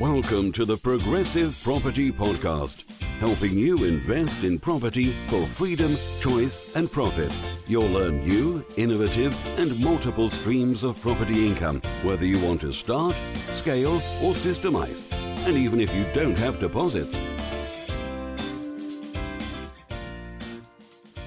Welcome to the Progressive Property Podcast, helping you invest in property for freedom, choice, and profit. You'll learn new, innovative, and multiple streams of property income, whether you want to start, scale, or systemize, and even if you don't have deposits.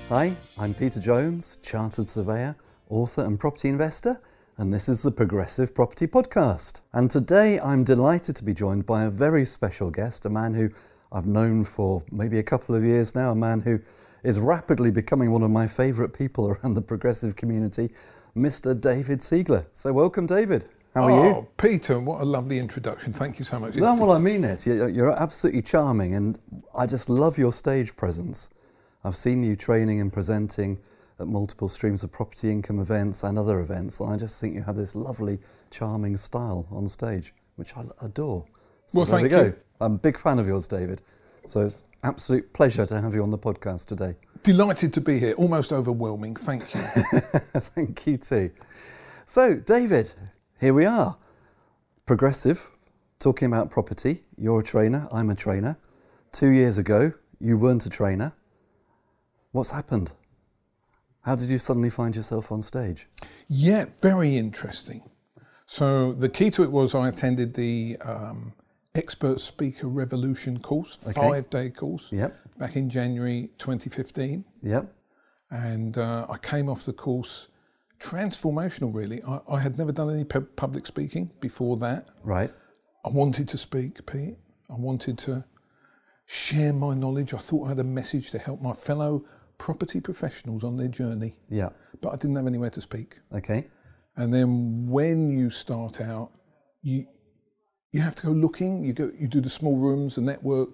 Hi, I'm Peter Jones, Chartered Surveyor, author, and property investor, and this is the Progressive Property Podcast. And today I'm delighted to be joined by a very special guest, a man who I've known for maybe a couple of years now, a man who is rapidly becoming one of my favourite people around the progressive community, Mr. David Siegler. So, welcome, David. How are you? oh, you? Peter, what a lovely introduction. Thank you so much. No, well, I mean it. You're absolutely charming, and I just love your stage presence. I've seen you training and presenting at multiple streams of property income events and other events, and I just think you have this lovely, charming style on stage, which I adore. So Well, there we go. you. I'm a big fan of yours, David. So it's absolute pleasure to have you on the podcast today. Delighted to be here. Almost overwhelming. Thank you. Thank you too. So, David, here we are. Progressive, talking about property. You're a trainer, I'm a trainer. Two years ago, you weren't a trainer. What's happened? How did you suddenly find yourself on stage? yeah, very interesting. So the key to it was I attended the um, Expert Speaker Revolution course, Okay. five-day course, Yep, back in January 2015. yep, and uh, I came off the course transformational. Really, I, I had never done any pu- public speaking before that. right. I wanted to speak, Pete. I wanted to share my knowledge. I thought I had a message to help my fellow property professionals on their journey, Yeah, but I didn't have anywhere to speak. okay. And then when you start out, you you have to go looking. You go, you do the small rooms, the network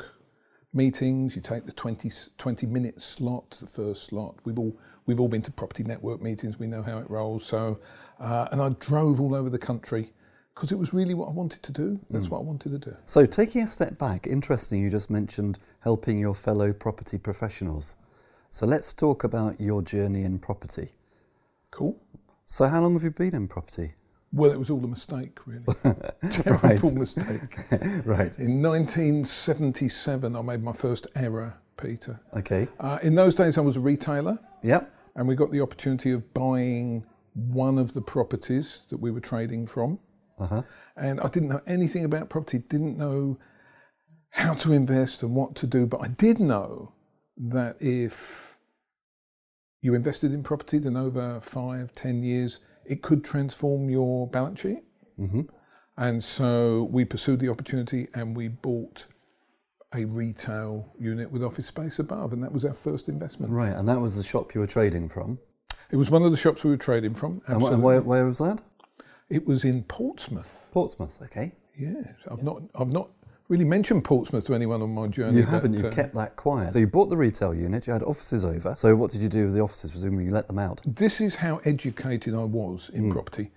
meetings. You take the 20, s- 20 minute slot, the first slot. We've all we've all been to property network meetings. We know how it rolls. So, uh, and I drove all over the country because it was really what I wanted to do. That's what I wanted to do. So, taking a step back, interesting, you just mentioned helping your fellow property professionals. So, let's talk about your journey in property. Cool. So, how long have you been in property? Well, it was all a mistake, really. Terrible mistake. right. In 1977, I made my first error, Peter. Okay. Uh, in those days, I was a retailer. Yep. and we got the opportunity of buying one of the properties that we were trading from. Uh-huh. And I didn't know anything about property, didn't know how to invest and what to do, but I did know that if you invested in property, then over five, ten years, it could transform your balance sheet. Mm-hmm. And so we pursued the opportunity and we bought a retail unit with office space above, and that was our first investment. Right, and that was the shop you were trading from. It was one of the shops we were trading from. And, wh- and absolutely. where, where was that? It was in Portsmouth. Portsmouth. Okay. Yes, I've not I've not really mentioned Portsmouth to anyone on my journey. You haven't. You uh, kept that quiet. So you bought the retail unit. You had offices over. So what did you do with the offices? Presumably you let them out. This is how educated I was in property.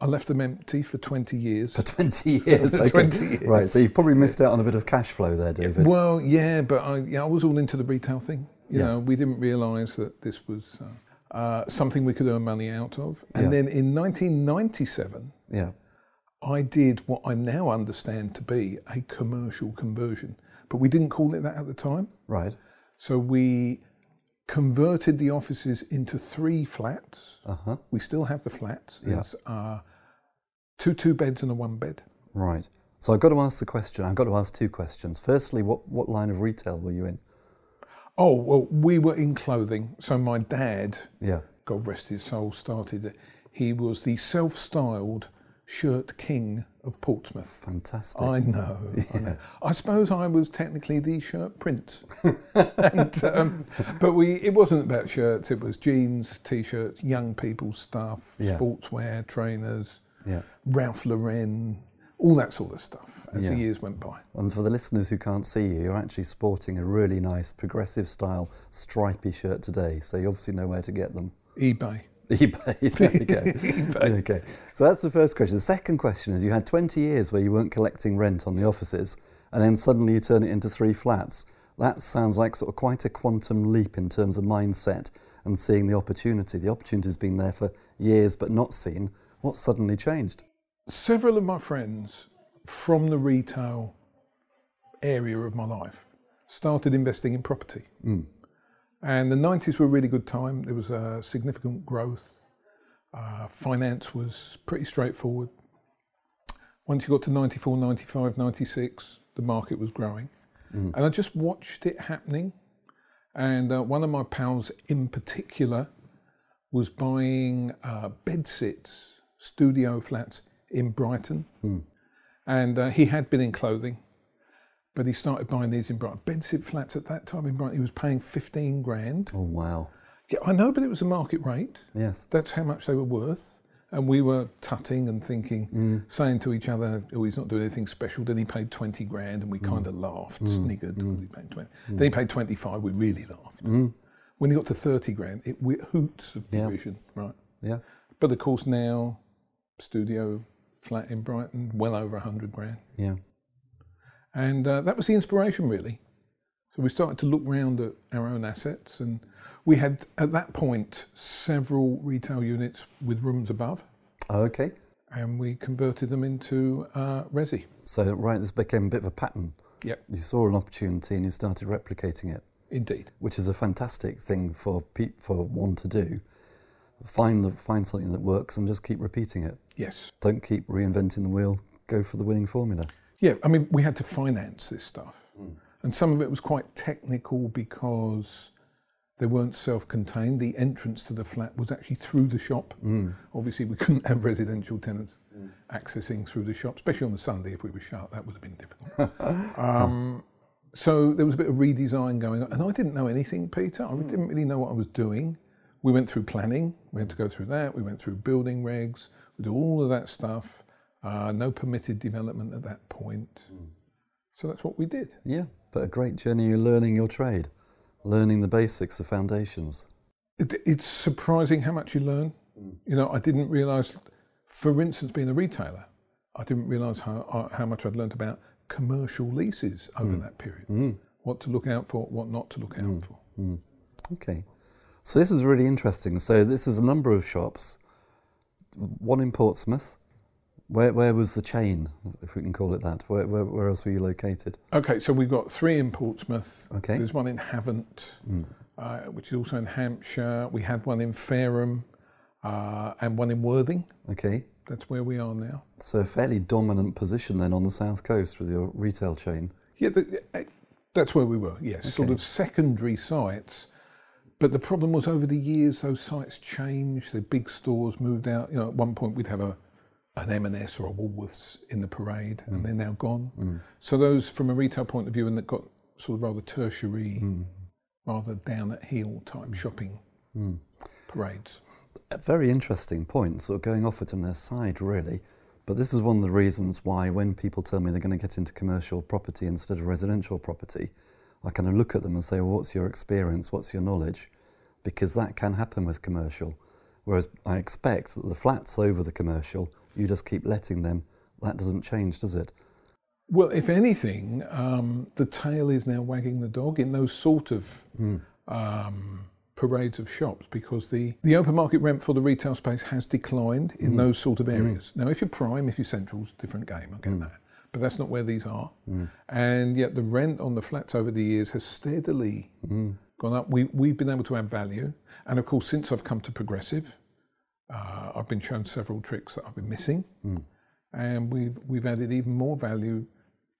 I left them empty for 20 years. For 20 years. Okay. 20 years. Right. So you've probably missed out on a bit of cash flow there, David. Well, yeah, but I, yeah, I was all into the retail thing. You Yes. know, we didn't realise that this was uh, uh, something we could earn money out of. And Yeah. then in 1997, Yeah. I did what I now understand to be a commercial conversion, but we didn't call it that at the time. Right. So we converted the offices into three flats. Uh huh. We still have the flats. Yeah. There's uh, two two beds and a one bed. Right. So I've got to ask the question. I've got to ask two questions. Firstly, what, what line of retail were you in? Oh well, we were in clothing. So my dad, Yeah. God rest his soul, started it. He was the self-styled shirt king of Portsmouth. Fantastic. I know, I know. I suppose I was technically the shirt prince. and, um, but we, it wasn't about shirts, it was jeans, t-shirts, young people's stuff, Yeah. sportswear, trainers, Yeah. Ralph Lauren, all that sort of stuff as the years went by. And for the listeners who can't see you, you're actually sporting a really nice progressive style stripy shirt today. So you obviously know where to get them. eBay. eBay. You. Okay. So that's the first question. The second question is you had 20 years where you weren't collecting rent on the offices and then suddenly you turn it into three flats. That sounds like sort of quite a quantum leap in terms of mindset and seeing the opportunity. The opportunity's been there for years but not seen. What suddenly changed? Several of my friends from the retail area of my life, started investing in property. Hmm. And the 90s were a really good time. There was uh, significant growth. Uh, finance was pretty straightforward. Once you got to 94, 95, 96, the market was growing. And I just watched it happening. And uh, one of my pals in particular was buying uh, bedsits, studio flats in Brighton. And uh, he had been in clothing, but he started buying these in Brighton. Bedsit flats at that time in Brighton, he was paying 15 grand. Oh, wow. Yeah, I know, but it was a market rate. Yes. That's how much they were worth. And we were tutting and thinking, mm. saying to each other, oh, he's not doing anything special. Then he paid 20 grand and we mm. kind of laughed, mm. sniggered. when He paid 20. Then he paid 25, we really laughed. When he got to 30 grand, it hoots of Yeah. division, right? Yeah. But of course now, studio flat in Brighton, well over 100 grand. Yeah. And uh, that was the inspiration, really. So we started to look round at our own assets, and we had at that point several retail units with rooms above, Okay. and we converted them into uh, resi. So, right, this became a bit of a pattern. Yep, You saw an opportunity and you started replicating it, indeed. which is a fantastic thing for pe- for one to do. Find the, find something that works and just keep repeating it. Yes. Don't keep reinventing the wheel. Go for the winning formula. Yeah, I mean, we had to finance this stuff. And some of it was quite technical because they weren't self contained. The entrance to the flat was actually through the shop. Obviously, we couldn't have residential tenants accessing through the shop, especially on the Sunday if we were shut. That would have been difficult. um, so there was a bit of redesign going on. And I didn't know anything, Peter. I didn't really know what I was doing. We went through planning, we had to go through that. We went through building regs, we did all of that stuff. Uh, no permitted development at that point. Hmm. So that's what we did. Yeah, but a great journey. You're learning your trade, learning the basics, the foundations. It, it's surprising how much you learn. Hmm. You know, I didn't realise, for instance, being a retailer, I didn't realise how, uh, how much I'd learnt about commercial leases over hmm. that period. What to look out for, what not to look out for. Okay. So this is really interesting. So this is a number of shops. One in Portsmouth. Where, where was the chain, if we can call it that? Where, where, where else were you located? Okay, so we've got three in Portsmouth. Okay. There's one in Havant, uh, which is also in Hampshire. We had one in Fareham uh, and one in Worthing. Okay. That's where we are now. So a fairly dominant position then on the south coast with your retail chain. Yeah, the, uh, that's where we were. Yes, sort of secondary sites. But the problem was over the years those sites changed. The big stores moved out. You know, at one point we'd have a an M&S or a Woolworths in the parade, and mm. they're now gone. Mm. So those, from a retail point of view, and that got sort of rather tertiary, mm. rather down at heel type shopping parades. A very interesting point, sort of going off it on their side, really. But this is one of the reasons why, when people tell me they're going to get into commercial property instead of residential property, I kind of look at them and say, well, what's your experience? What's your knowledge? Because that can happen with commercial. Whereas I expect that the flats over the commercial, you just keep letting them. That doesn't change, does it? Well, if anything, um, the tail is now wagging the dog in those sort of hmm. um, parades of shops because the, the open market rent for the retail space has declined in hmm. those sort of hmm. areas. Now, if you're prime, if you're central, it's a different game, I get that. But that's not where these are. And yet the rent on the flats over the years has steadily gone up. We, we've been able to add value. And of course, since I've come to Progressive, uh, I've been shown several tricks that I've been missing and we've we've added even more value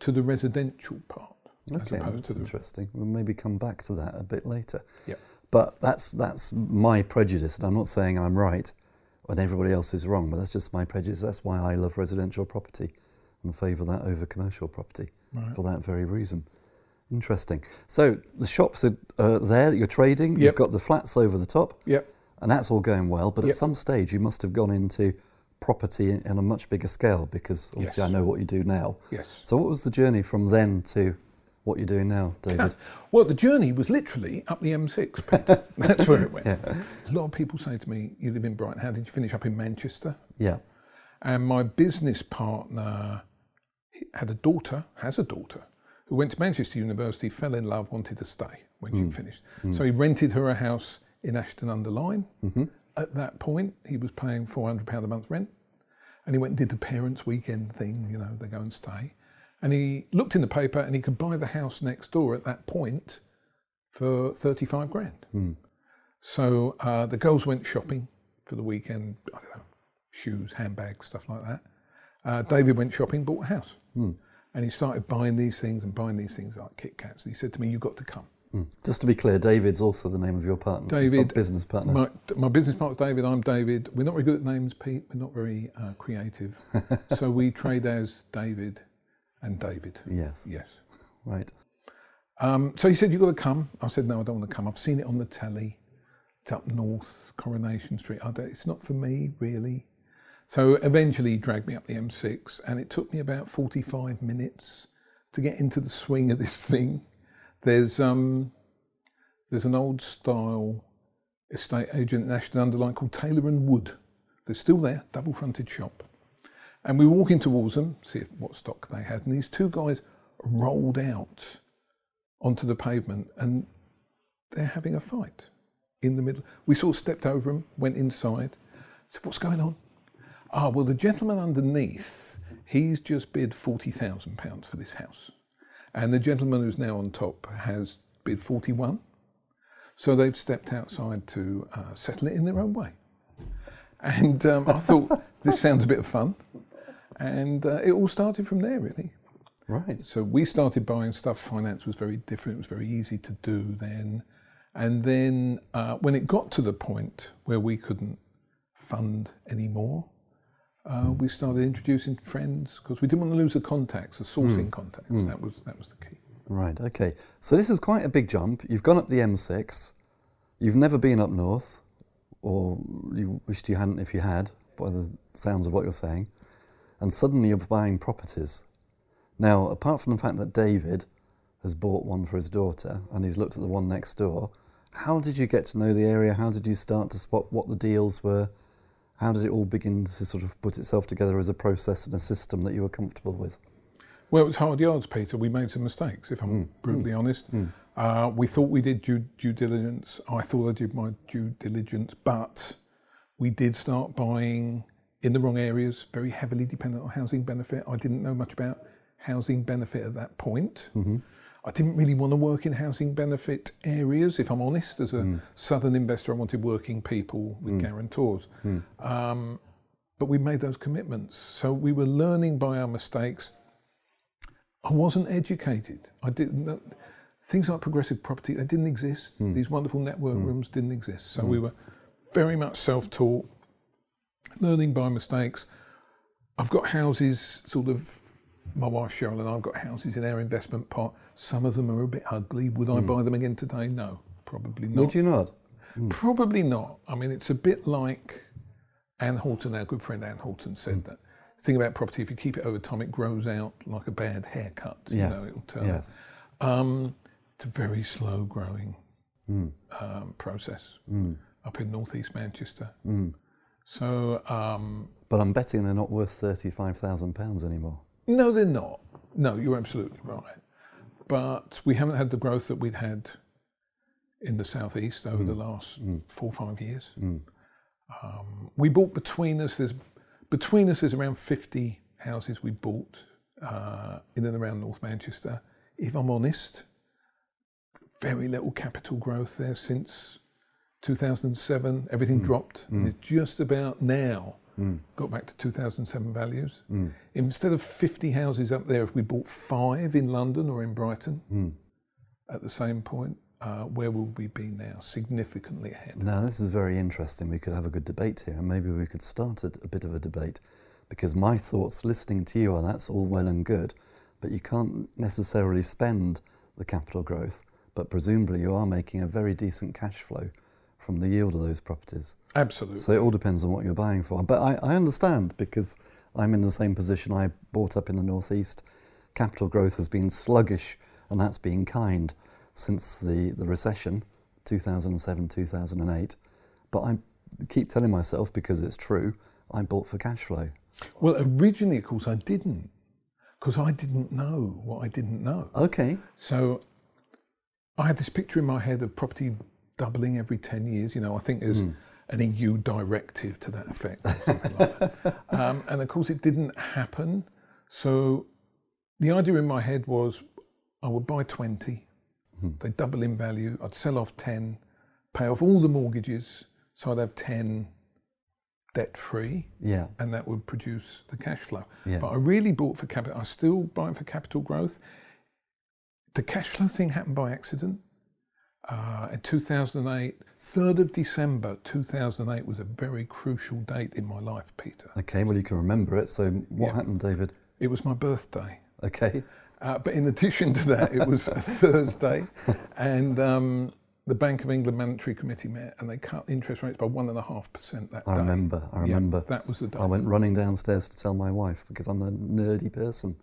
to the residential part Okay, that's interesting. We'll maybe come back to that a bit later. Yep. But that's that's my prejudice, and I'm not saying I'm right and everybody else is wrong, but that's just my prejudice. That's why I love residential property and favour that over commercial property Right. for that very reason. Interesting. So the shops are uh, there that you're trading. You've got the flats over the top, Yep. And that's all going well. But Yep. at some stage, you must have gone into property in a much bigger scale because obviously Yes. I know what you do now. Yes. So what was the journey from then to what you're doing now, David? Well, the journey was literally up the M6. Pete. That's where it went. A lot of people say to me, "You live in Brighton. How did you finish up in Manchester?" yeah. And my business partner had a daughter, has a daughter, who went to Manchester University, fell in love, wanted to stay when she hmm. finished. Hmm. So he rented her a house in Ashton under Lyne. At that point, he was paying £400 a month rent. And he went and did the parents' weekend thing, you know, they go and stay. And he looked in the paper and he could buy the house next door at that point for 35 grand. So uh, the girls went shopping for the weekend, I don't know, shoes, handbags, stuff like that. Uh, David went shopping, bought a house. And he started buying these things and buying these things like Kit Kats. And he said to me, You've got to come. Just to be clear, David's also the name of your partner, David, business partner. My, my business partner's David. I'm David. We're not very good at names, Pete. We're not very uh, creative, so we trade as David and David. yes, Yes. right. Um, so he said, "You've got to come." I said, "No, I don't want to come. I've seen it on the telly. It's up north, Coronation Street. It's not for me, really." So eventually, he dragged me up the M6, and it took me about 45 minutes to get into the swing of this thing. There's um, there's an old style estate agent in Ashton under Lyne called Taylor and Wood. They're still there, double fronted shop. And we were walking towards them, see what stock they had, and these two guys rolled out onto the pavement and they're having a fight in the middle. We sort of stepped over them, went inside, said, What's going on? Ah, well, the gentleman underneath, he's just bid £40,000 for this house. And the gentleman who's now on top has bid 41. So they've stepped outside to uh, settle it in their own way. And um, I thought, this sounds a bit of fun. And uh, it all started from there, really. Right. So we started buying stuff. Finance was very different. It was very easy to do then. And then uh, when it got to the point where we couldn't fund anymore, uh, we started introducing friends because we didn't want to lose the contacts, the sourcing contacts. That was that was the key. Right, okay. So this is quite a big jump. You've gone up the M6. You've never been up north, or you wished you hadn't if you had, by the sounds of what you're saying. And suddenly you're buying properties. Now, apart from the fact that David has bought one for his daughter and he's looked at the one next door, how did you get to know the area? How did you start to spot what the deals were? How did it all begin to sort of put itself together as a process and a system that you were comfortable with? Well, it was hard yards, Peter. We made some mistakes, if I'm mm, mm, brutally honest. Mm. Uh, we thought we did due, due diligence. I thought I did my due diligence, but we did start buying in the wrong areas, very heavily dependent on housing benefit. I didn't know much about housing benefit at that point. Mm-hmm. I didn't really want to work in housing benefit areas, if I'm honest. As a hmm. southern investor, I wanted working people with hmm. guarantors. Hmm. Um, but we made those commitments. So we were learning by our mistakes. I wasn't educated. I didn't things like progressive property. They didn't exist. These wonderful network rooms didn't exist. So we were very much self-taught, learning by mistakes. I've got houses, sort of. My wife Cheryl and I've got houses in our investment pot. Some of them are a bit ugly. Would I buy them again today? No, probably not. Would you not? Probably not. I mean, it's a bit like Anne Horton, our good friend Anne Horton, said that thing about property, if you keep it over time, it grows out like a bad haircut. You Yes. know, it'll turn. Yes. Um, it's a very slow growing um, process up in northeast Manchester. So, um, But I'm betting they're not worth £35,000 anymore. No, they're not. No, you're absolutely right. But we haven't had the growth that we'd had in the southeast over the mm. last mm. four or five years. Mm. Um, we bought between us. There's between us there's around 50 houses we bought uh, in and around North Manchester. If I'm honest, very little capital growth there since 2007. Everything dropped. And it's just about now Mm. got back to 2007 values. Mm. Instead of 50 houses up there, if we bought five in London or in Brighton mm. at the same point, uh, where will we be now? Significantly ahead. Now, this is very interesting. We could have a good debate here, and maybe we could start a, a bit of a debate because my thoughts listening to you are that's all well and good, but you can't necessarily spend the capital growth, but presumably you are making a very decent cash flow from the yield of those properties. Absolutely. So it all depends on what you're buying for. But I, I understand because I'm in the same position. I bought up in the northeast. Capital growth has been sluggish, and that's been kind since the, the recession, 2007, 2008. But I keep telling myself, because it's true, I bought for cash flow. Well, originally, of course, I didn't, because I didn't know what I didn't know. Okay. So I had this picture in my head of property doubling every 10 years. You know, I think there's an EU directive to that effect. like that. Um, and of course, it didn't happen. So the idea in my head was I would buy 20, they double in value, I'd sell off 10, pay off all the mortgages, so I'd have 10 debt free, Yeah. and that would produce the cash flow. Yeah. But I really bought for capital, I still buying for capital growth. The cash flow thing happened by accident. Uh, in 2008, 3rd of December 2008 was a very crucial date in my life, Peter. Okay, well, you can remember it. So, what Yeah. happened, David? It was my birthday. Okay. Uh, but in addition to that, it was a Thursday, and um, the Bank of England Monetary Committee met, and they cut interest rates by one and a half percent that I day. remember. I Yeah, remember. that was the day. I went running downstairs to tell my wife because I'm a nerdy person.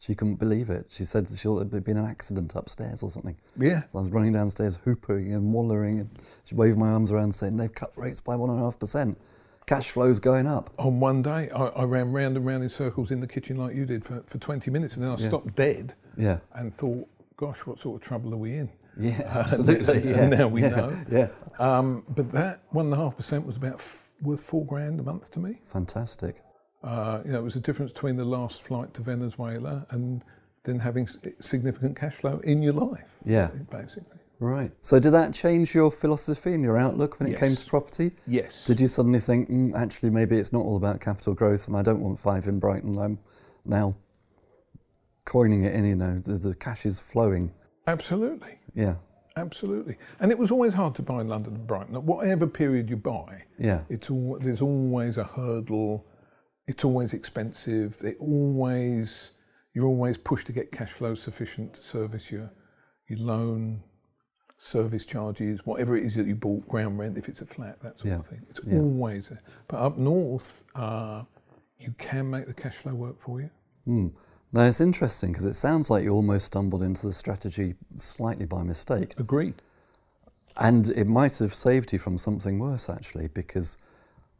She couldn't believe it. She said she'll, there'd been an accident upstairs or something. yeah, So I was running downstairs, hooping and wallering, and she waved my arms around, saying they've cut rates by one and a half percent. Cash flow's going up. on one day, I, I ran round and round in circles in the kitchen like you did for, for 20 minutes, and then I Yeah. stopped dead Yeah, and thought, "Gosh, what sort of trouble are we in?" yeah, absolutely. and Yeah. now we yeah. know. Yeah, Um, but that one and a half percent was about f- worth four grand a month to me. fantastic. Uh, you know, it was the difference between the last flight to Venezuela and then having significant cash flow in your life. Yeah. basically. Right. So did that change your philosophy and your outlook when it came to property? Yes. Did you suddenly think, mm, actually, maybe it's not all about capital growth, and I don't want five in Brighton. I'm now coining it in. You know, the, the cash is flowing. Absolutely, Yeah, absolutely. And it was always hard to buy in London and Brighton. At whatever period you buy, yeah, it's all, there's always a hurdle. It's always expensive. It always you're always pushed to get cash flow sufficient to service your your loan, service charges, whatever it is that you bought, ground rent if it's a flat, that sort Yeah. of thing. It's Yeah. always there. But up north, uh, you can make the cash flow work for you. Mm. Now it's interesting because it sounds like you almost stumbled into the strategy slightly by mistake, Agreed. and it might have saved you from something worse actually. Because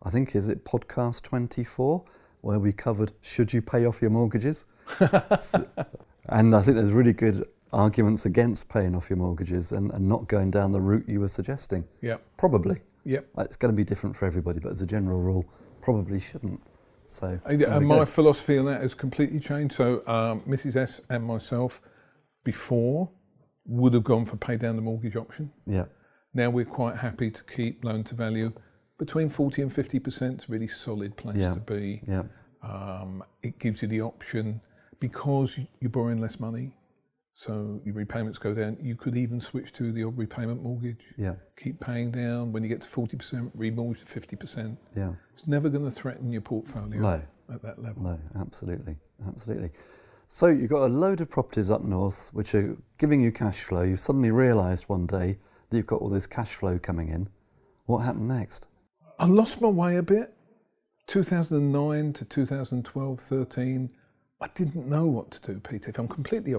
I think is it podcast twenty four where we covered should you pay off your mortgages, and I think there's really good arguments against paying off your mortgages and, and not going down the route you were suggesting. Yep. Probably. Yep. It's going to be different for everybody, but as a general rule, probably shouldn't. So, And, and my go. philosophy on that has completely changed. So um, Mrs. S and myself before would have gone for pay down the mortgage option. yeah, Now we're quite happy to keep loan to value between 40 and 50% is a really solid place Yeah. to be. yeah, Um, it gives you the option because you're borrowing less money, so your repayments go down. You could even switch to the odd repayment mortgage. yeah, Keep paying down. When you get to 40%, remortgage to 50%. yeah. It's never going to threaten your portfolio No. at that level. No, absolutely, absolutely. So you've got a load of properties up north which are giving you cash flow. You've suddenly realised one day that you've got all this cash flow coming in. What happened next? I lost my way a bit. 2009 to 2012, 13, I didn't know what to do, Peter. If I'm completely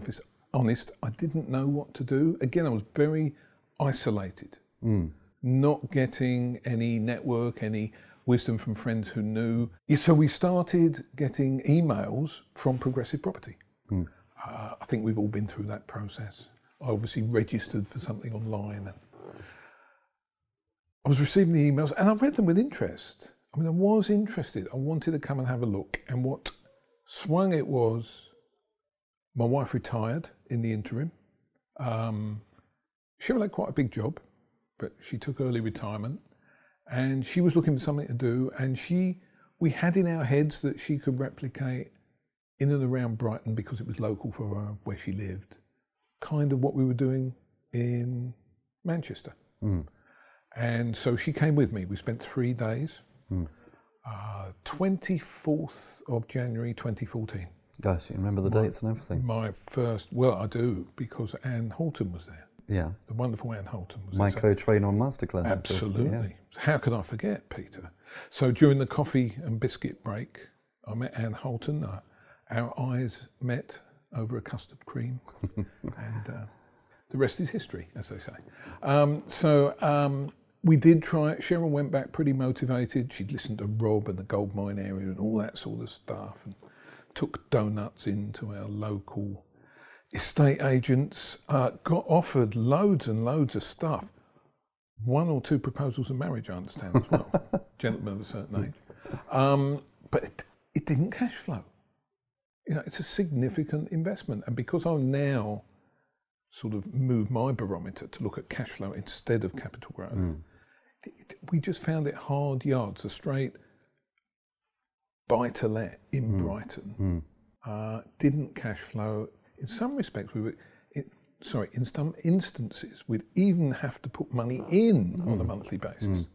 honest, I didn't know what to do. Again, I was very isolated, not getting any network, any wisdom from friends who knew. So we started getting emails from Progressive Property. Uh, I think we've all been through that process. I obviously registered for something online and I was receiving the emails and I read them with interest. I mean, I was interested. I wanted to come and have a look. And what swung it was my wife retired in the interim. Um, she had quite a big job, but she took early retirement and she was looking for something to do. And she, we had in our heads that she could replicate in and around Brighton because it was local for her where she lived, kind of what we were doing in Manchester. And so she came with me. We spent three days. Uh, 24th of January 2014. Gosh, you remember the dates and everything. My first, well, I do because Anne Holton was there. Yeah, The wonderful Anne Holton was my there. So- co-trainer on masterclass. course, Absolutely. How could I forget, Peter? So during the coffee and biscuit break, I met Anne Holton. Uh, our eyes met over a custard cream, and uh, the rest is history, as they say. Um, so um, we did try it. Cheryl went back pretty motivated. She'd listened to Rob and the gold mine area and all that sort of stuff, and took donuts into our local estate agents. Uh, got offered loads and loads of stuff one or two proposals of marriage, I understand as well, gentlemen of a certain age. Um, but it, it didn't cash flow. You know, it's a significant investment, and because I'm now sort of moved my barometer to look at cash flow instead of capital growth, mm. We just found it hard yards. A straight buy to let in mm. Brighton mm. Uh, didn't cash flow. In some respects, we were sorry, in some instances, we'd even have to put money in mm. on a mm. monthly basis mm.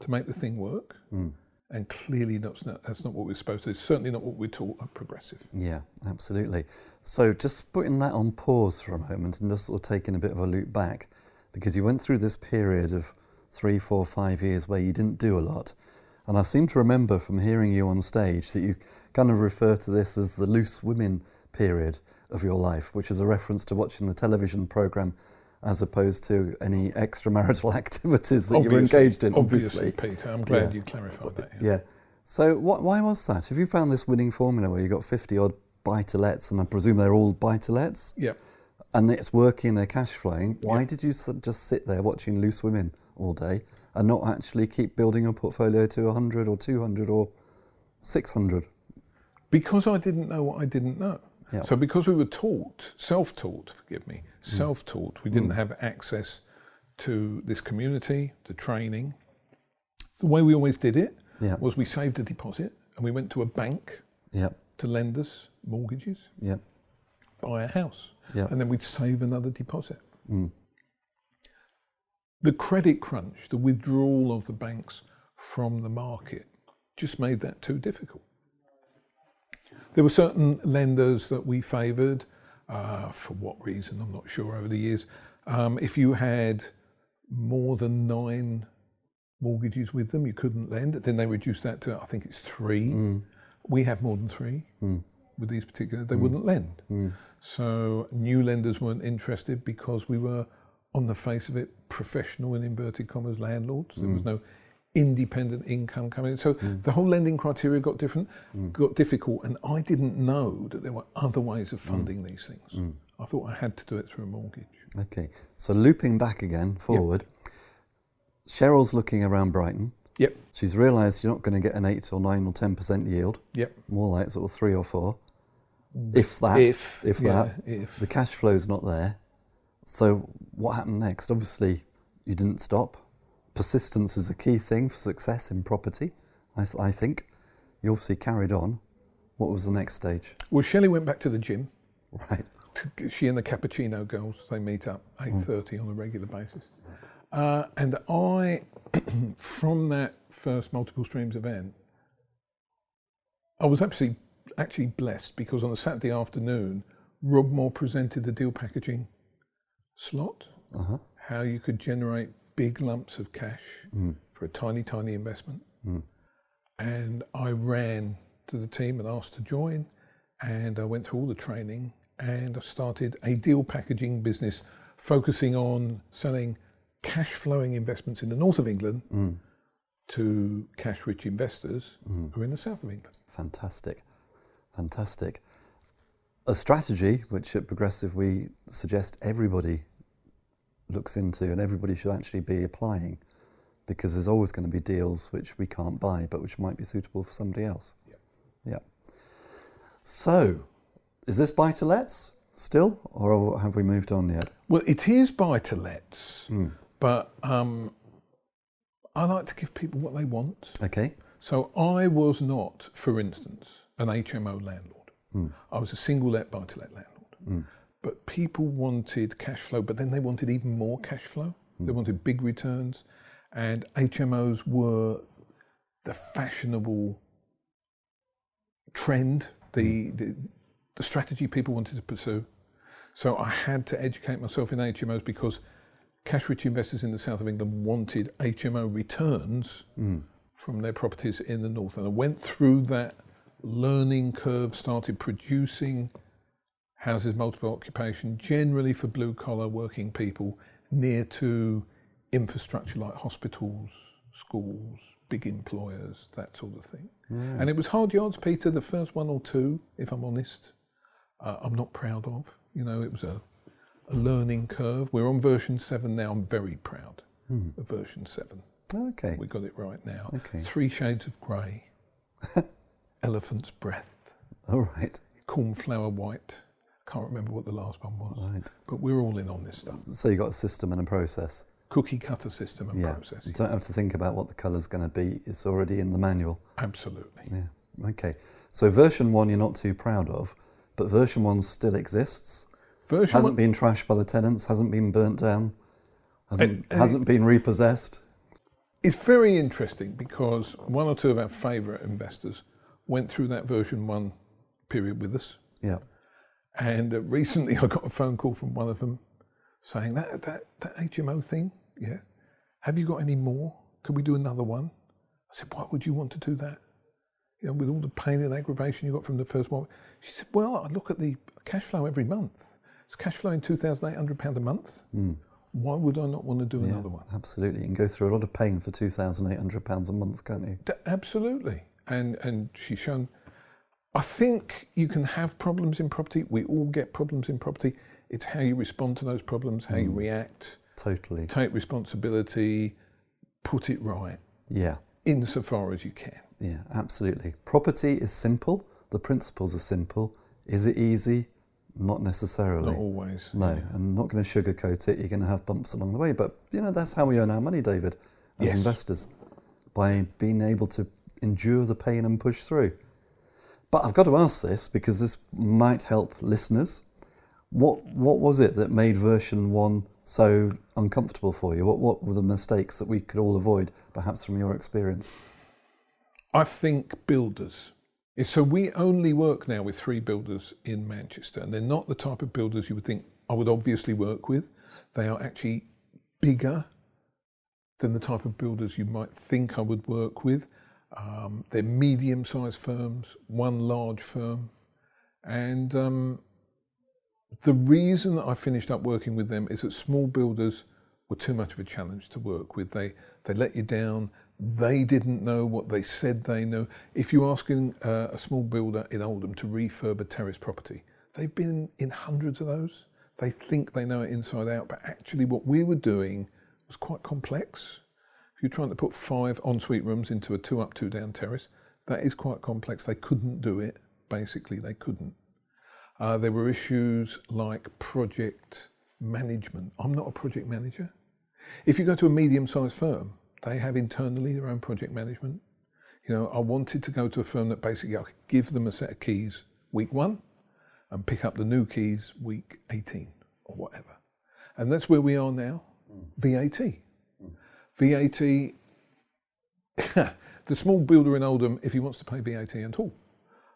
to make the thing work. Mm. And clearly, that's not, that's not what we're supposed to. It's certainly not what we're taught at Progressive. Yeah, absolutely. So, just putting that on pause for a moment and just sort of taking a bit of a loop back, because you went through this period of three, four, five years where you didn't do a lot. And I seem to remember from hearing you on stage that you kind of refer to this as the loose women period of your life, which is a reference to watching the television program as opposed to any extramarital activities that obviously, you were engaged in. Obviously, obviously. Peter, I'm glad yeah. you clarified that. Yeah. yeah. So, what, why was that? Have you found this winning formula where you got 50 odd buy to lets, and I presume they're all buy to lets? Yeah. And it's working, they're cash flowing. Why did you just sit there watching loose women all day and not actually keep building your portfolio to 100 or 200 or 600? Because I didn't know what I didn't know. So because we were taught, self-taught, forgive me, mm. self-taught, we didn't mm. have access to this community, to training. The way we always did it was we saved a deposit and we went to a bank to lend us mortgages, buy a house, and then we'd save another deposit. Mm. The credit crunch, the withdrawal of the banks from the market, just made that too difficult. There were certain lenders that we favoured, uh, for what reason, I'm not sure over the years. Um, if you had more than nine mortgages with them, you couldn't lend. Then they reduced that to, I think it's three. Mm. We have more than three mm. with these particular, they mm. wouldn't lend. Mm. So new lenders weren't interested because we were, on the face of it, professional in inverted commas landlords. There was mm. no independent income coming in. So mm. the whole lending criteria got different, mm. got difficult, and I didn't know that there were other ways of funding mm. these things. Mm. I thought I had to do it through a mortgage. Okay, so looping back again forward, yep. Cheryl's looking around Brighton. Yep. She's realised you're not going to get an eight or nine or ten percent yield. Yep. More like sort of three or four. If that. If. If yeah, that. If. The cash flow's not there. So what happened next? Obviously, you didn't stop persistence is a key thing for success in property, I, I think. You obviously carried on. What was the next stage? Well, Shelley went back to the gym. Right. She and the Cappuccino girls, they meet up 8.30 mm. on a regular basis. Uh, and I, from that first multiple streams event, I was actually actually blessed because on a Saturday afternoon, Rob Moore presented the deal packaging slot, uh-huh. how you could generate big lumps of cash mm. for a tiny, tiny investment. Mm. And I ran to the team and asked to join. And I went through all the training and I started a deal packaging business focusing on selling cash flowing investments in the north of England mm. to cash rich investors mm. who are in the south of England. Fantastic. Fantastic. A strategy which at Progressive we suggest everybody looks into and everybody should actually be applying because there's always going to be deals which we can't buy but which might be suitable for somebody else. Yeah. yeah. So, is this buy to lets still or have we moved on yet? Well, it is buy to lets, mm. but um, I like to give people what they want. Okay. So I was not, for instance, an HMO landlord. Mm. I was a single let buy to let landlord. Mm but people wanted cash flow, but then they wanted even more cash flow. Mm. They wanted big returns, and HMOs were the fashionable trend, the, hmm. the, the strategy people wanted to pursue. So I had to educate myself in HMOs because cash-rich investors in the south of England wanted HMO returns mm. from their properties in the north, and I went through that learning curve, started producing houses multiple occupation, generally for blue collar working people near to infrastructure like hospitals, schools, big employers, that sort of thing. Mm. And it was hard yards, Peter, the first one or two, if I'm honest, uh, I'm not proud of. You know, it was a, a learning curve. We're on version seven now. I'm very proud. of version 7. Okay. We got it right now. Okay. Three shades of grey, elephant's breath, All right. cornflower white. Can't remember what the last one was. Right. But we're all in on this stuff. So you've got a system and a process. Cookie cutter system and Yeah. process. You don't have to think about what the colour's going to be. It's already in the manual. Absolutely. Yeah. Okay. So version one you're not too proud of, but version one still exists. Version hasn't one, been trashed by the tenants. Hasn't been burnt down. Hasn't hasn't been repossessed. it's very interesting because one or two of our favourite investors went through that version one period with us. Yeah. And uh, recently I got a phone call from one of them saying, that, that, that HMO thing, yeah, have you got any more? Could we do another one? I said, why would you want to do that? You know, with all the pain and aggravation you got from the first one. She said, well, I look at the cash flow every month. It's cash flowing £2,800 a month. Why would I not want to do. Yeah, another one? Absolutely. You can go through a lot of pain for £2,800 a month, can't you? D- Absolutely. And and she's shown. I think you can have problems in property. We all get problems in property. It's how you respond to those problems, how you mm. react, Totally. take responsibility, put it right, Yeah. insofar as you can. Yeah, absolutely. Property is simple. The principles are simple. Is it easy? Not necessarily. Not always. No, I'm not going to sugarcoat it. You're going to have bumps along the way. But, you know, that's how we earn our money, David, as Yes. investors, by being able to endure the pain and push through. But I've got to ask this because this might help listeners. What, what was it that made version one so uncomfortable for you? What, what were the mistakes that we could all avoid, perhaps from your experience? I think builders. So we only work now with three builders in Manchester, and they're not the type of builders you would think I would obviously work with. They are actually bigger than the type of builders you might think I would work with. Um, they're medium-sized firms, one large firm, and um, the reason that I finished up working with them is that small builders were too much of a challenge to work with. They they let you down. They didn't know what they said they knew. If you're asking uh, a small builder in Oldham to refurb a terrace property, they've been in hundreds of those. They think they know it inside out, but actually, what we were doing was quite complex. If you're trying to put five ensuite rooms into a two up, two down terrace, that is quite complex. They couldn't do it. Basically, they couldn't. Uh, there were issues like project management. I'm not a project manager. If you go to a medium sized firm, they have internally their own project management. You know, I wanted to go to a firm that basically I could give them a set of keys week one and pick up the new keys week 18 or whatever. And that's where we are now VAT. VAT, the small builder in Oldham, if he wants to pay VAT at all,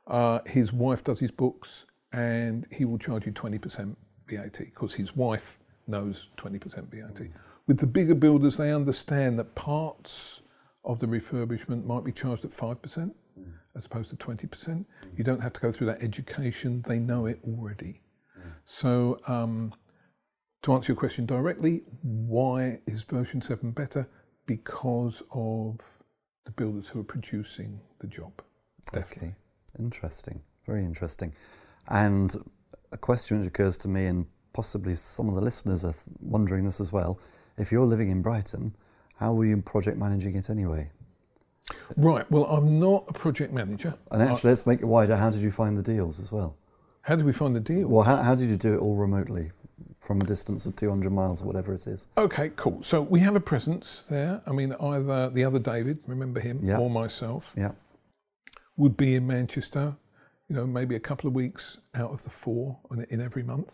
uh, his wife does his books and he will charge you 20% VAT because his wife knows 20% VAT. With the bigger builders, they understand that parts of the refurbishment might be charged at 5% as opposed to 20%. You don't have to go through that education, they know it already. So, um, to answer your question directly, why is version 7 better? Because of the builders who are producing the job. Definitely. Okay, interesting, very interesting. And a question which occurs to me, and possibly some of the listeners are wondering this as well. If you're living in Brighton, how were you project managing it anyway? Right, well, I'm not a project manager. And actually, let's make it wider. How did you find the deals as well? How did we find the deal? Well, how, how did you do it all remotely from a distance of 200 miles or whatever it is? Okay, cool. So we have a presence there. I mean, either the other David, remember him, Yeah. or myself, Yeah, would be in Manchester, you know, maybe a couple of weeks out of the four in, in every month.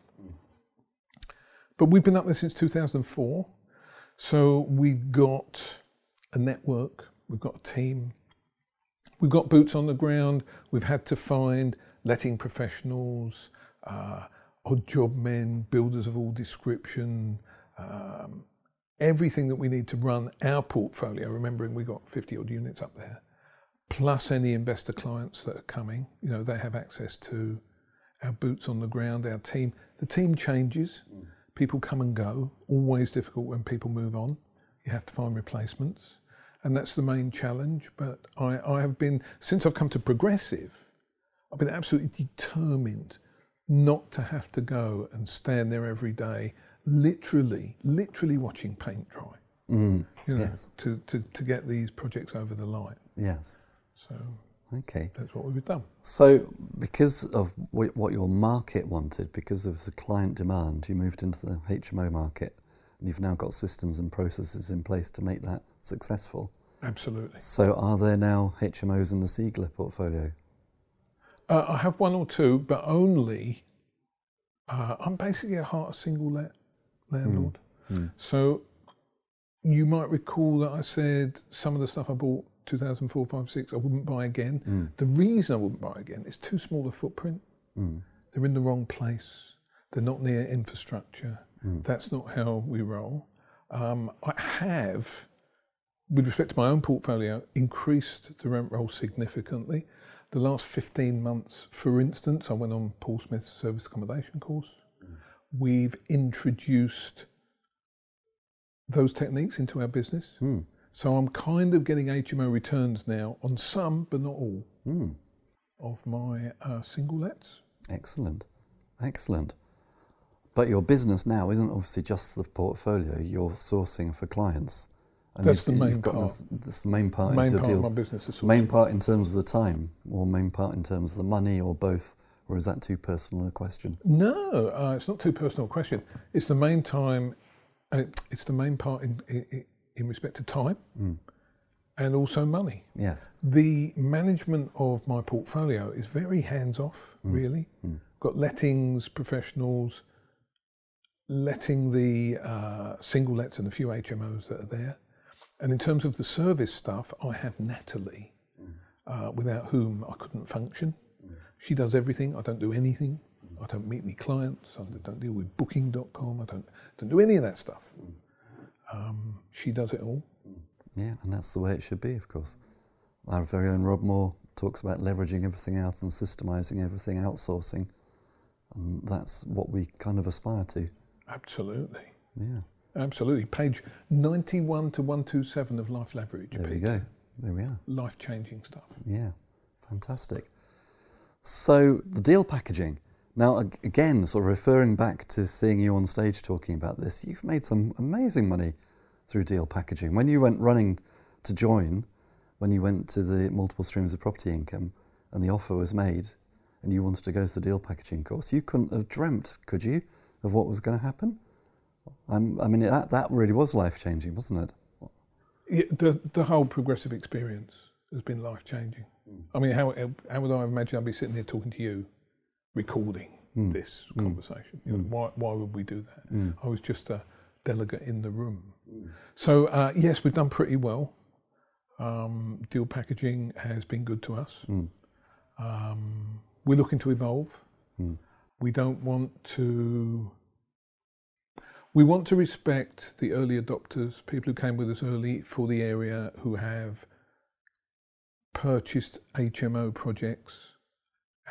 But we've been up there since 2004. So we've got a network, we've got a team, we've got boots on the ground. We've had to find letting professionals, uh, odd job men, builders of all description, um, everything that we need to run our portfolio. Remembering we got 50 odd units up there, plus any investor clients that are coming. You know, they have access to our boots on the ground, our team. The team changes. People come and go. Always difficult when people move on. You have to find replacements. And that's the main challenge. But I, I have been, since I've come to Progressive, I've been absolutely determined not to have to go and stand there every day, literally, literally watching paint dry. Mm. you know, yes. to, to, to get these projects over the line. Yes. So Okay. that's what we've done. So, because of wh- what your market wanted, because of the client demand, you moved into the HMO market, and you've now got systems and processes in place to make that successful. Absolutely. So, are there now HMOs in the Siegler portfolio? Uh, I have one or two, but only. Uh, I'm basically at heart a single let landlord. So you might recall that I said some of the stuff I bought 2004, 5, 6, I wouldn't buy again. The reason I wouldn't buy again is too small a footprint. They're in the wrong place. They're not near infrastructure. That's not how we roll. Um, I have, with respect to my own portfolio, increased the rent roll significantly. The last 15 months, for instance, I went on Paul Smith's service accommodation course. Hmm. We've introduced those techniques into our business. Hmm. So I'm kind of getting HMO returns now on some, but not all, hmm. of my uh, single lets. Excellent. Excellent. But your business now isn't obviously just the portfolio, you're sourcing for clients. And That's the main got part. This, main part. Main part of deal. my business is Main part in terms of the time, or main part in terms of the money, or both? Or is that too personal a question? No, uh, it's not too personal a question. It's the main time. Uh, it's the main part in, in, in respect to time, and also money. Yes. The management of my portfolio is very hands off, really. Got lettings professionals, letting the uh, single lets and a few HMOs that are there. And in terms of the service stuff, I have Natalie, uh, without whom I couldn't function. She does everything. I don't do anything. I don't meet any clients. I don't deal with Booking.com. I don't don't do any of that stuff. Um, she does it all. Yeah, and that's the way it should be, of course. Our very own Rob Moore talks about leveraging everything out and systemizing everything, outsourcing. And that's what we kind of aspire to. Absolutely. Yeah. Absolutely. Page 91 to 127 of Life Leverage. There we go. There we are. Life changing stuff. Yeah, fantastic. So the deal packaging. Now, again, sort of referring back to seeing you on stage talking about this, you've made some amazing money through deal packaging. When you went running to join, when you went to the multiple streams of property income, and the offer was made, and you wanted to go to the deal packaging course, you couldn't have dreamt, could you, of what was going to happen? I'm, I mean, that, that really was life changing, wasn't it? Yeah, the, the whole progressive experience has been life changing. Hmm. I mean, how, how would I imagine I'd be sitting here talking to you, recording hmm. this hmm. conversation? You know, why, why would we do that? I was just a delegate in the room. So, uh, yes, we've done pretty well. Um, deal packaging has been good to us. Um, we're looking to evolve. We don't want to. We want to respect the early adopters, people who came with us early for the area who have purchased HMO projects,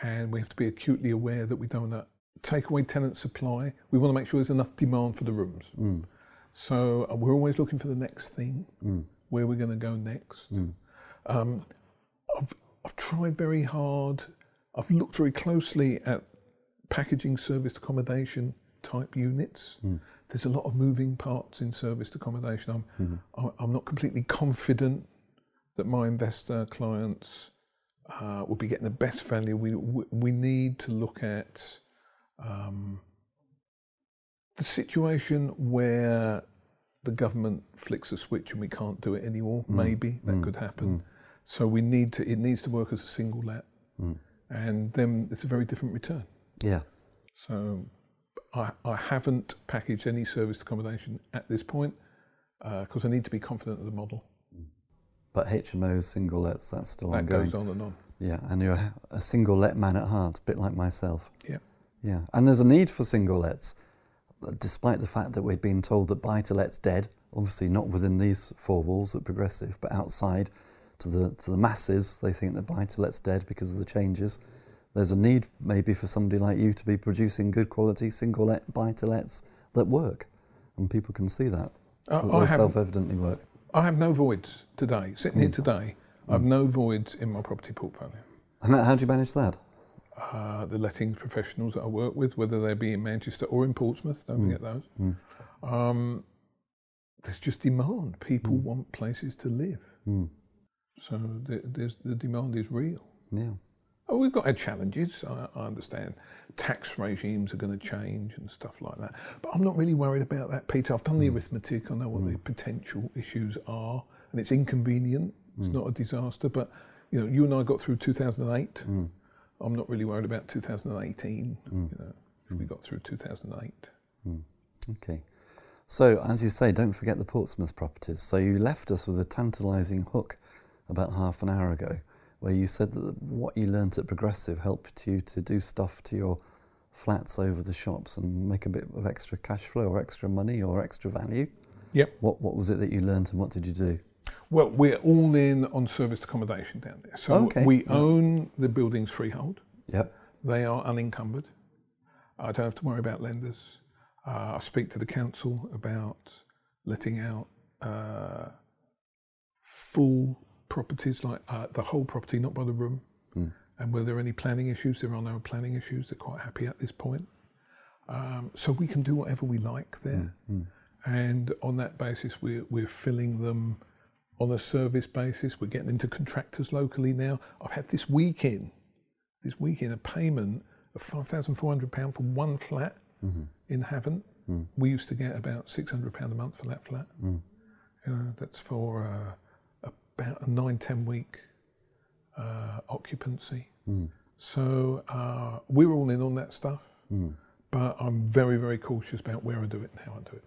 and we have to be acutely aware that we don't want to take away tenant supply. We want to make sure there's enough demand for the rooms. So uh, we're always looking for the next thing, where we're going to go next. Um, I've, I've tried very hard. I've looked very closely at packaging serviced accommodation type units. There's a lot of moving parts in serviced accommodation. I'm, mm-hmm. I- I'm not completely confident that my investor clients uh, will be getting the best value. We, we, we need to look at um, the situation where the government flicks a switch and we can't do it anymore. Mm. Maybe that mm. could happen. Mm. So we need to. It needs to work as a single let, and then it's a very different return. Yeah. So I, I haven't packaged any serviced accommodation at this point uh, because I need to be confident of the model. But HMOs, single lets, that's still That ongoing. goes on and on. Yeah, and you're a- a single let man at heart, a bit like myself. Yeah. Yeah, and there's a need for single lets, despite the fact that we've been told that buy to let's dead. Obviously, not within these four walls at Progressive, but outside to the to the masses, they think that buy to let's dead because of the changes. There's a need maybe for somebody like you to be producing good quality single let buy to lets that work, and people can see that. Uh, that I they have- self-evidently work. I have no voids today. Sitting here today, I have no voids in my property portfolio. And how do you manage that? uh, the lettings professionals that I work with, whether they be in Manchester or in Portsmouth. Don't forget those. Um, there's just demand. People want places to live. So the, there's, the demand is real. Yeah. Oh, we've got our challenges. I, I understand tax regimes are going to change and stuff like that. But I'm not really worried about that, Peter. I've done the hmm. arithmetic. I know what the hmm. potential issues are, and it's inconvenient. It's hmm. not a disaster. But you know, you and I got through 2008. I'm not really worried about 2018. You know, if we got through 2008. Okay. So, as you say, don't forget the Portsmouth properties. So, you left us with a tantalising hook about half an hour ago, where you said that what you learnt at Progressive helped you to do stuff to your flats over the shops and make a bit of extra cash flow or extra money or extra value. Yep. What, what was it that you learnt and what did you do? Well, we're all in on serviced accommodation down there. So Okay. we own the buildings freehold. Yep. They are unencumbered. I don't have to worry about lenders. Uh, I speak to the council about letting out uh, full properties, like uh, the whole property, not by the room. And were there any planning issues? There are no planning issues. They're quite happy at this point. Um, so we can do whatever we like there. And on that basis, we're, we're filling them on a service basis. We're getting into contractors locally now. I've had this weekend, this weekend, a payment of £5,400 for one flat in Havant. We used to get about £600 a month for that flat. You know, that's for uh, about a nine, 10 week uh, occupancy. So uh, we're all in on that stuff. But I'm very, very cautious about where I do it and how I do it.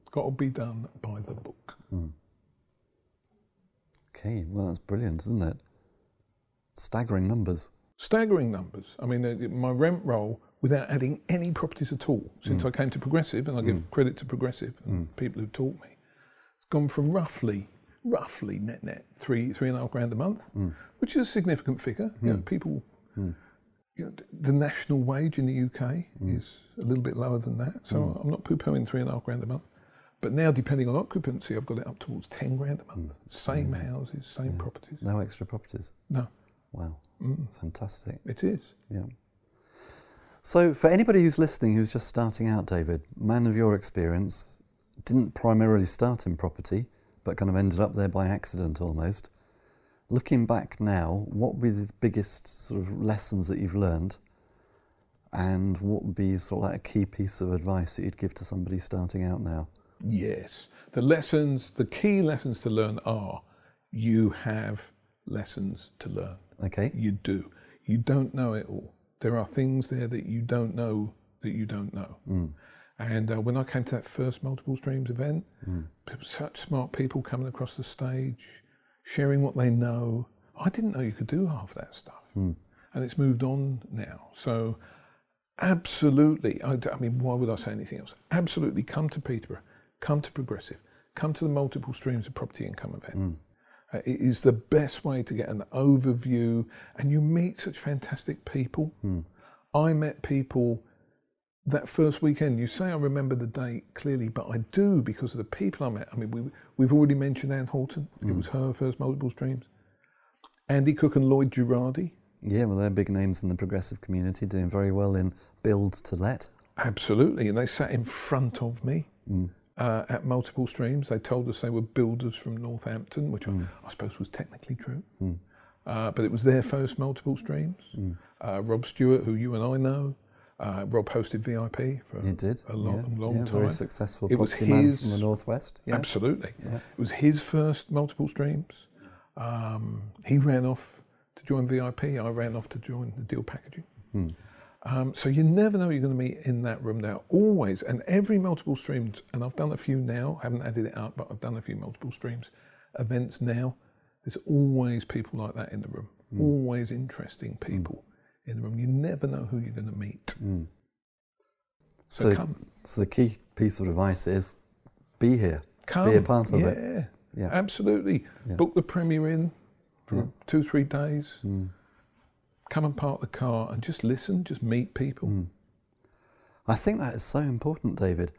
It's got to be done by the book. Okay, well, that's brilliant, isn't it? Staggering numbers. Staggering numbers. I mean, uh, my rent roll, without adding any properties at all, since I came to Progressive, and I give credit to Progressive and people who've taught me, it's gone from roughly, roughly net net three, three and a half grand a month, hmm. which is a significant figure. You know, hmm. people, hmm. you know, the national wage in the UK is a little bit lower than that, so I'm not poo-pooing three and a half grand a month. But now, depending on occupancy, I've got it up towards ten grand a month. Same houses, same properties. No extra properties. No, Wow. Fantastic. it is. Yeah. So, for anybody who's listening who's just starting out, David, man of your experience, didn't primarily start in property, but kind of ended up there by accident almost. Looking back now, what would be the biggest sort of lessons that you've learned? And what would be sort of like a key piece of advice that you'd give to somebody starting out now? Yes. The lessons, the key lessons to learn are you have lessons to learn. Okay. You do. You don't know it all. There are things there that you don't know that you don't know. Mm. And uh, when I came to that first multiple streams event, pe- such smart people coming across the stage, sharing what they know. I didn't know you could do half that stuff. And it's moved on now. So Absolutely. I mean, why would I say anything else? Absolutely. Come to Peterborough. Come to Progressive. Come to the multiple streams of property income event. Uh, it is the best way to get an overview, and you meet such fantastic people. I met people that first weekend. You say I remember the date clearly, but I do because of the people I met. I mean, we, we've already mentioned Anne Horton. It was her first multiple streams. Andy Cook and Lloyd Girardi. Yeah, well, they're big names in the progressive community, doing very well in build to let. Absolutely, and they sat in front of me uh, at multiple streams. They told us they were builders from Northampton, which I, I suppose was technically true, uh, but it was their first multiple streams. Uh, Rob Stewart, who you and I know, uh, Rob hosted VIP for He did. a long, yeah, long yeah, time. Very successful It was his- from the northwest. Yeah. Absolutely. It was his first multiple streams. Um, he ran off to join VIP. I ran off to join the deal packaging. Um, so you never know who you're going to meet in that room now. Always, and every multiple streams, and I've done a few now, haven't added it up, but I've done a few multiple streams events now. There's always people like that in the room. Always interesting people in the room. You never know who you're going to meet. So, So, come. so the key piece of advice is be here, Come. be a part of yeah. it. Yeah. Absolutely. Book the Premier Inn for two, three days. Mm. Come and park the car and just listen, just meet people. Mm. I think that is so important, David.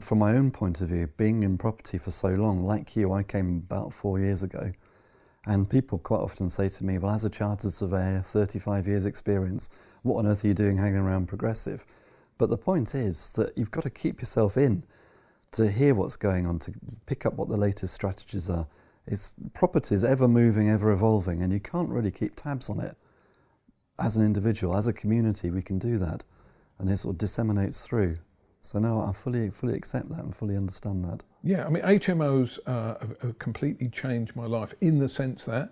From my own point of view, being in property for so long, like you, I came about four years ago, and people quite often say to me, Well, as a chartered surveyor, 35 years' experience, what on earth are you doing hanging around progressive? But the point is that you've got to keep yourself in to hear what's going on, to pick up what the latest strategies are. It's property is ever moving, ever evolving, and you can't really keep tabs on it. As an individual, as a community, we can do that, and it sort of disseminates through. So now I fully fully accept that and fully understand that. Yeah, I mean, HMOs uh, have, have completely changed my life in the sense that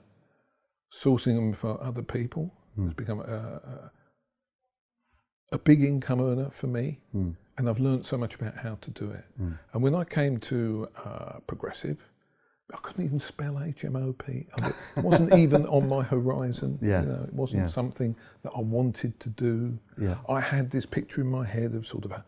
sourcing them for other people Hmm. has become a, a, a big income earner for me, Hmm. and I've learned so much about how to do it. And when I came to uh, Progressive, I couldn't even spell HMOP. I mean, It wasn't even on my horizon. Yes, You know, it wasn't yeah. something that I wanted to do. Yeah. I had this picture in my head of sort of a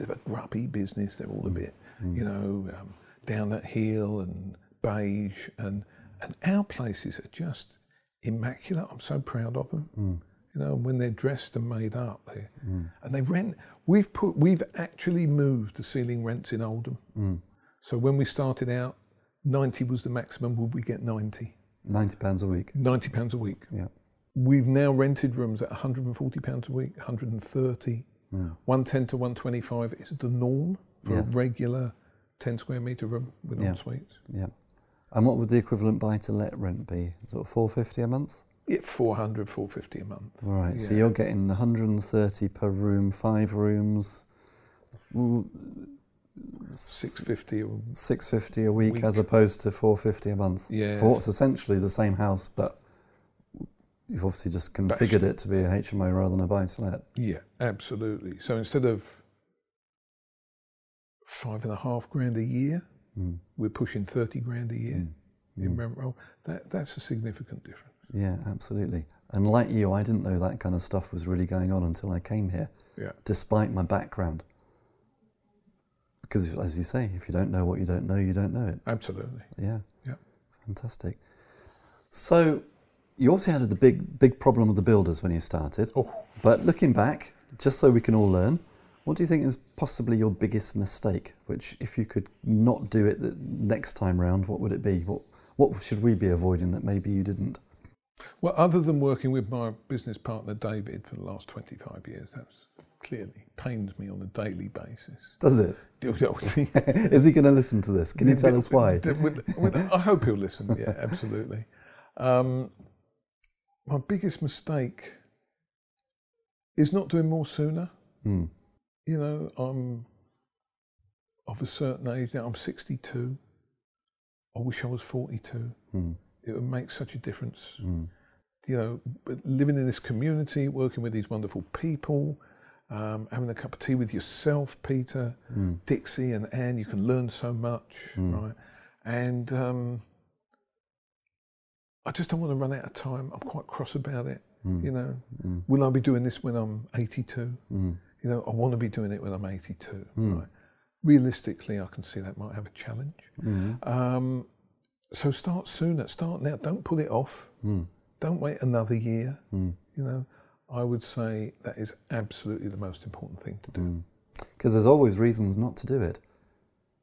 bit of a grubby business. They're all a mm. bit, mm. you know, um, down at heel and beige, and and our places are just immaculate. I'm so proud of them. Mm. You know, when they're dressed and made up, they, and they rent. We've put, we've actually moved the ceiling rents in Oldham. So when we started out, 90 was the maximum. Would we get 90? Ninety pounds a week. 90 pounds a week. Yeah. We've now rented rooms at 140 pounds a week, 130, 110 to 125 is the norm for Yes. a regular 10 square meter room with Yeah. en suites. Yeah. And what would the equivalent buy to let rent be? Sort of four fifty a month? Yeah, 400, 450 a month. Right. So you're getting 130 per room, five rooms, mm, ooh, 650. a- 650 a week, Week. as opposed to 450 a month. Yes. For what's essentially the same house, but you've obviously just configured it to be a HMO rather than a buy to let. Yeah, absolutely. So instead of five and a half grand a year, Mm. we're pushing 30 grand a year Mm. in rent roll. That, that's a significant difference. Yeah, absolutely. And like you, I didn't know that kind of stuff was really going on until I came here, Yeah. despite my background. Because, as you say, if you don't know what you don't know, you don't know it. Absolutely. Yeah. Yeah. Fantastic. So, you obviously had the big, big problem with the builders when you started. Oh, But looking back, just so we can all learn, what do you think is possibly your biggest mistake? Which, if you could not do it the next time round, what would it be? What What should we be avoiding that maybe you didn't? Well, other than working with my business partner David for the last 25 years, that's clearly pains me on a daily basis. Does it? Is he going to listen to this? Can you tell us why? I hope he'll listen. Yeah, absolutely. Um, my biggest mistake is not doing more sooner. Hmm. You know, I'm of a certain age now. I'm 62. I wish I was 42. Hmm. It would make such a difference. Hmm. You know, living in this community, working with these wonderful people, um, having a cup of tea with yourself, Peter, Hmm. Dixie, and Anne. You can learn so much, right? And um, I just don't want to run out of time. I'm quite cross about it. Hmm. You know, mm. will I be doing this when I'm 82? Mm. You know, I want to be doing it when I'm 82. Mm. Right? Realistically, I can see that might have a challenge. Mm-hmm. Um, so start sooner. Start now. Don't put it off. Don't wait another year. You know, I would say that is absolutely the most important thing to do. Because there's always reasons not to do it.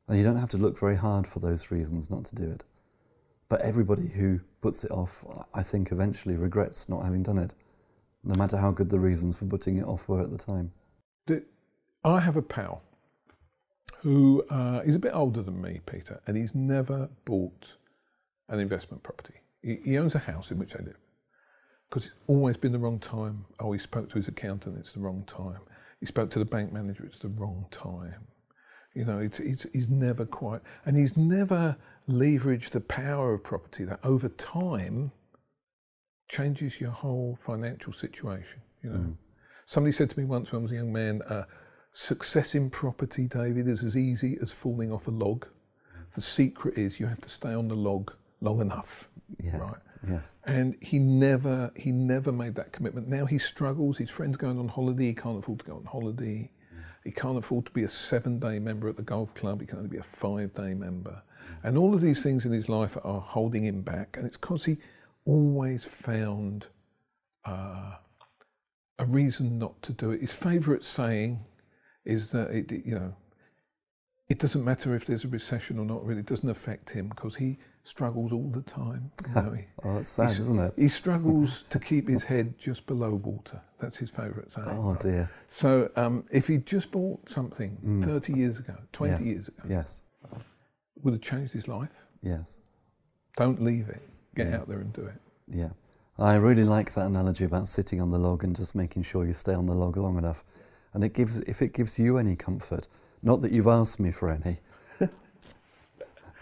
And you don't have to look very hard for those reasons not to do it. But everybody who puts it off, I think, eventually regrets not having done it, no matter how good the reasons for putting it off were at the time. I have a pal who uh, is a bit older than me, Peter, and he's never bought an investment property. He, he owns a house in which they live because it's always been the wrong time. Oh, he spoke to his accountant, it's the wrong time. He spoke to the bank manager, it's the wrong time. You know, it's, it's, he's never quite, and he's never leveraged the power of property that over time changes your whole financial situation. You know, somebody said to me once when I was a young man, uh, "Success in property, David, is as easy as falling off a log. The secret is you have to stay on the log long enough." Yes. Right. Yes. And he never he never made that commitment. Now he struggles. His friends going on holiday. He can't afford to go on holiday. He can't afford to be a seven day member at the golf club. He can only be a five day member. And all of these things in his life are holding him back. And it's because he always found uh, a reason not to do it. His favourite saying is that it, you know, it doesn't matter if there's a recession or not. Really, it doesn't affect him because he struggles all the time. You know, he, Oh, it's sad, isn't it? he struggles to keep his head just below water. That's his favourite saying. Oh dear. So um, if he just bought something 30 years ago, 20 Mm. Yes. years ago, Yes. Would have changed his life. Yes. Don't leave it. Get out there and do it. Yeah. I really like that analogy about sitting on the log and just making sure you stay on the log long enough. And it gives, if it gives you any comfort, not that you've asked me for any,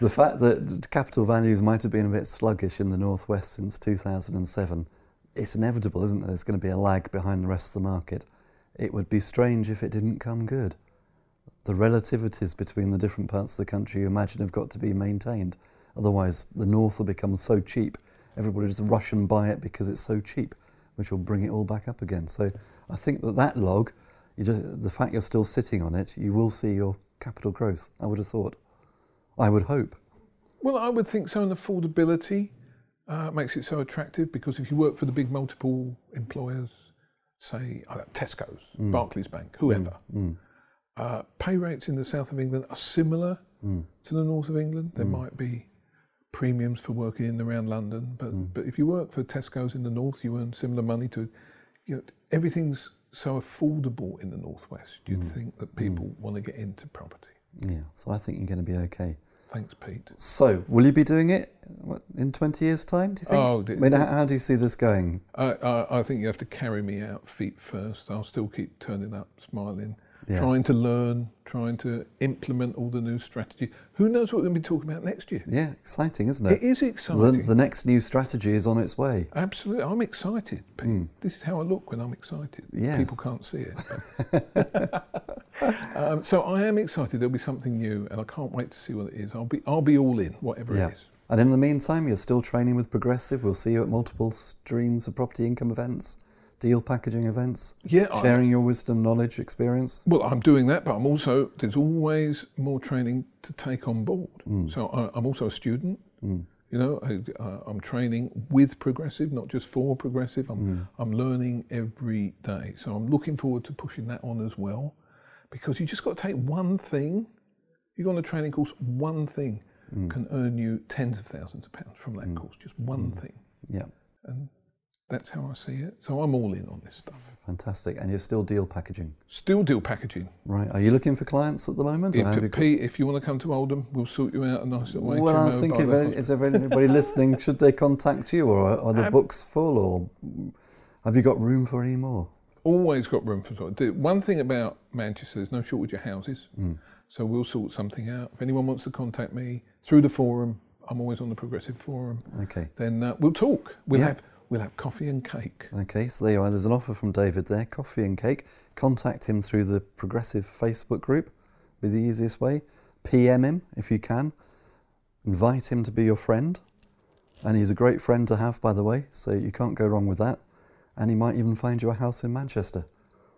the fact that capital values might have been a bit sluggish in the northwest since 2007, it's inevitable, isn't it? There's going to be a lag behind the rest of the market. It would be strange if it didn't come good. The relativities between the different parts of the country you imagine have got to be maintained. Otherwise, the north will become so cheap, everybody just rush and buy it because it's so cheap, which will bring it all back up again. So I think that that log, you just, the fact you're still sitting on it, you will see your capital growth, I would have thought. I would hope. Well, I would think so. And affordability uh, makes it so attractive because if you work for the big multiple employers, say Tesco's, Mm. Barclays Bank, whoever, uh, pay rates in the south of England are similar Mm. to the north of England. There might be premiums for working in and around London, but Mm. but if you work for Tesco's in the north, you earn similar money to. You know, everything's so affordable in the northwest. You'd Mm. think that people want to get into property. Yeah, so I think you're going to be okay. Thanks, Pete. So, will you be doing it what, in 20 years' time, do you think? Oh, I mean, how, how do you see this going? I, I, I think you have to carry me out feet first. I'll still keep turning up, smiling, Yeah. trying to learn, trying to implement all the new strategy. Who knows what we're going to be talking about next year? Yeah, exciting, isn't It it? is exciting. the next new strategy is on its way. Absolutely. I'm excited, Pete. This is how I look when I'm excited. Yes. People can't see it. um, so I am excited. There'll be something new, and I can't wait to see what it is. I'll be, I'll be all in, whatever Yeah. it is. And in the meantime, you're still training with Progressive. We'll see you at multiple streams of property income events, deal packaging events, Yeah, I- sharing your wisdom, knowledge, experience. Well, I'm doing that, but I'm also there's always more training to take on board. Mm. So I, I'm also a student. Mm. You know, I, I'm training with Progressive, not just for Progressive. I'm mm. I'm learning every day. So I'm looking forward to pushing that on as well, because you just got to take one thing. You go on a training course, one thing can earn you tens of thousands of pounds from that course. Just one thing, Yeah, and that's how I see it. So I'm all in on this stuff. fantastic. And you're still deal packaging, Still deal packaging. right? Are you looking for clients at the moment? If, you- Pete, if you want to come to Oldham, we'll sort you out a nice little well, I was thinking, if, is there anybody listening? Should they contact you, or are, are the Um, books full, or have you got room for any more? Always got room for The one thing about Manchester, there's no shortage of houses, Mm. so we'll sort something out. If anyone wants to contact me through the forum, I'm always on the Progressive Forum. Okay. Then uh, we'll talk. We'll Yeah. have we'll have coffee and cake. Okay, so there you are. There's an offer from David there, coffee and cake. Contact him through the Progressive Facebook group, be the easiest way. PM him if you can. Invite him to be your friend. And he's a great friend to have, by the way, so you can't go wrong with that. And he might even find you a house in Manchester.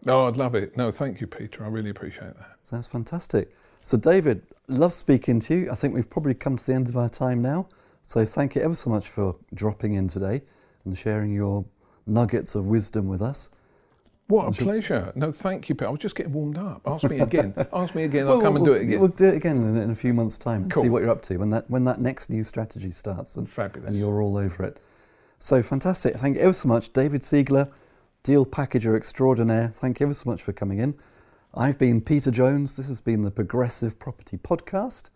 Oh, I'd love it. No, thank you, Peter. I really appreciate that. So that's fantastic. So, David, love speaking to you. I think we've probably come to the end of our time now. So, thank you ever so much for dropping in today and sharing your nuggets of wisdom with us. What a pleasure. No, thank you, Peter. I was just getting warmed up. Ask me again. Ask me again. I'll come and do it again. We'll do it again in, in a few months' time and see what you're up to when that when that next new strategy starts and, Fabulous. and you're all over it. So fantastic. Thank you ever so much, David Siegler, deal packager extraordinaire. Thank you ever so much for coming in. I've been Peter Jones. This has been the Progressive Property Podcast.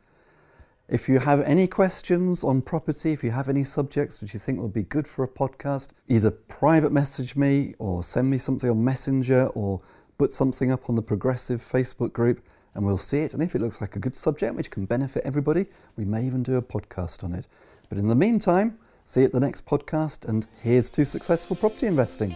If you have any questions on property, if you have any subjects which you think will be good for a podcast, either private message me or send me something on Messenger or put something up on the Progressive Facebook group and we'll see it. And if it looks like a good subject which can benefit everybody, we may even do a podcast on it. But in the meantime, see you at the next podcast and here's to successful property investing.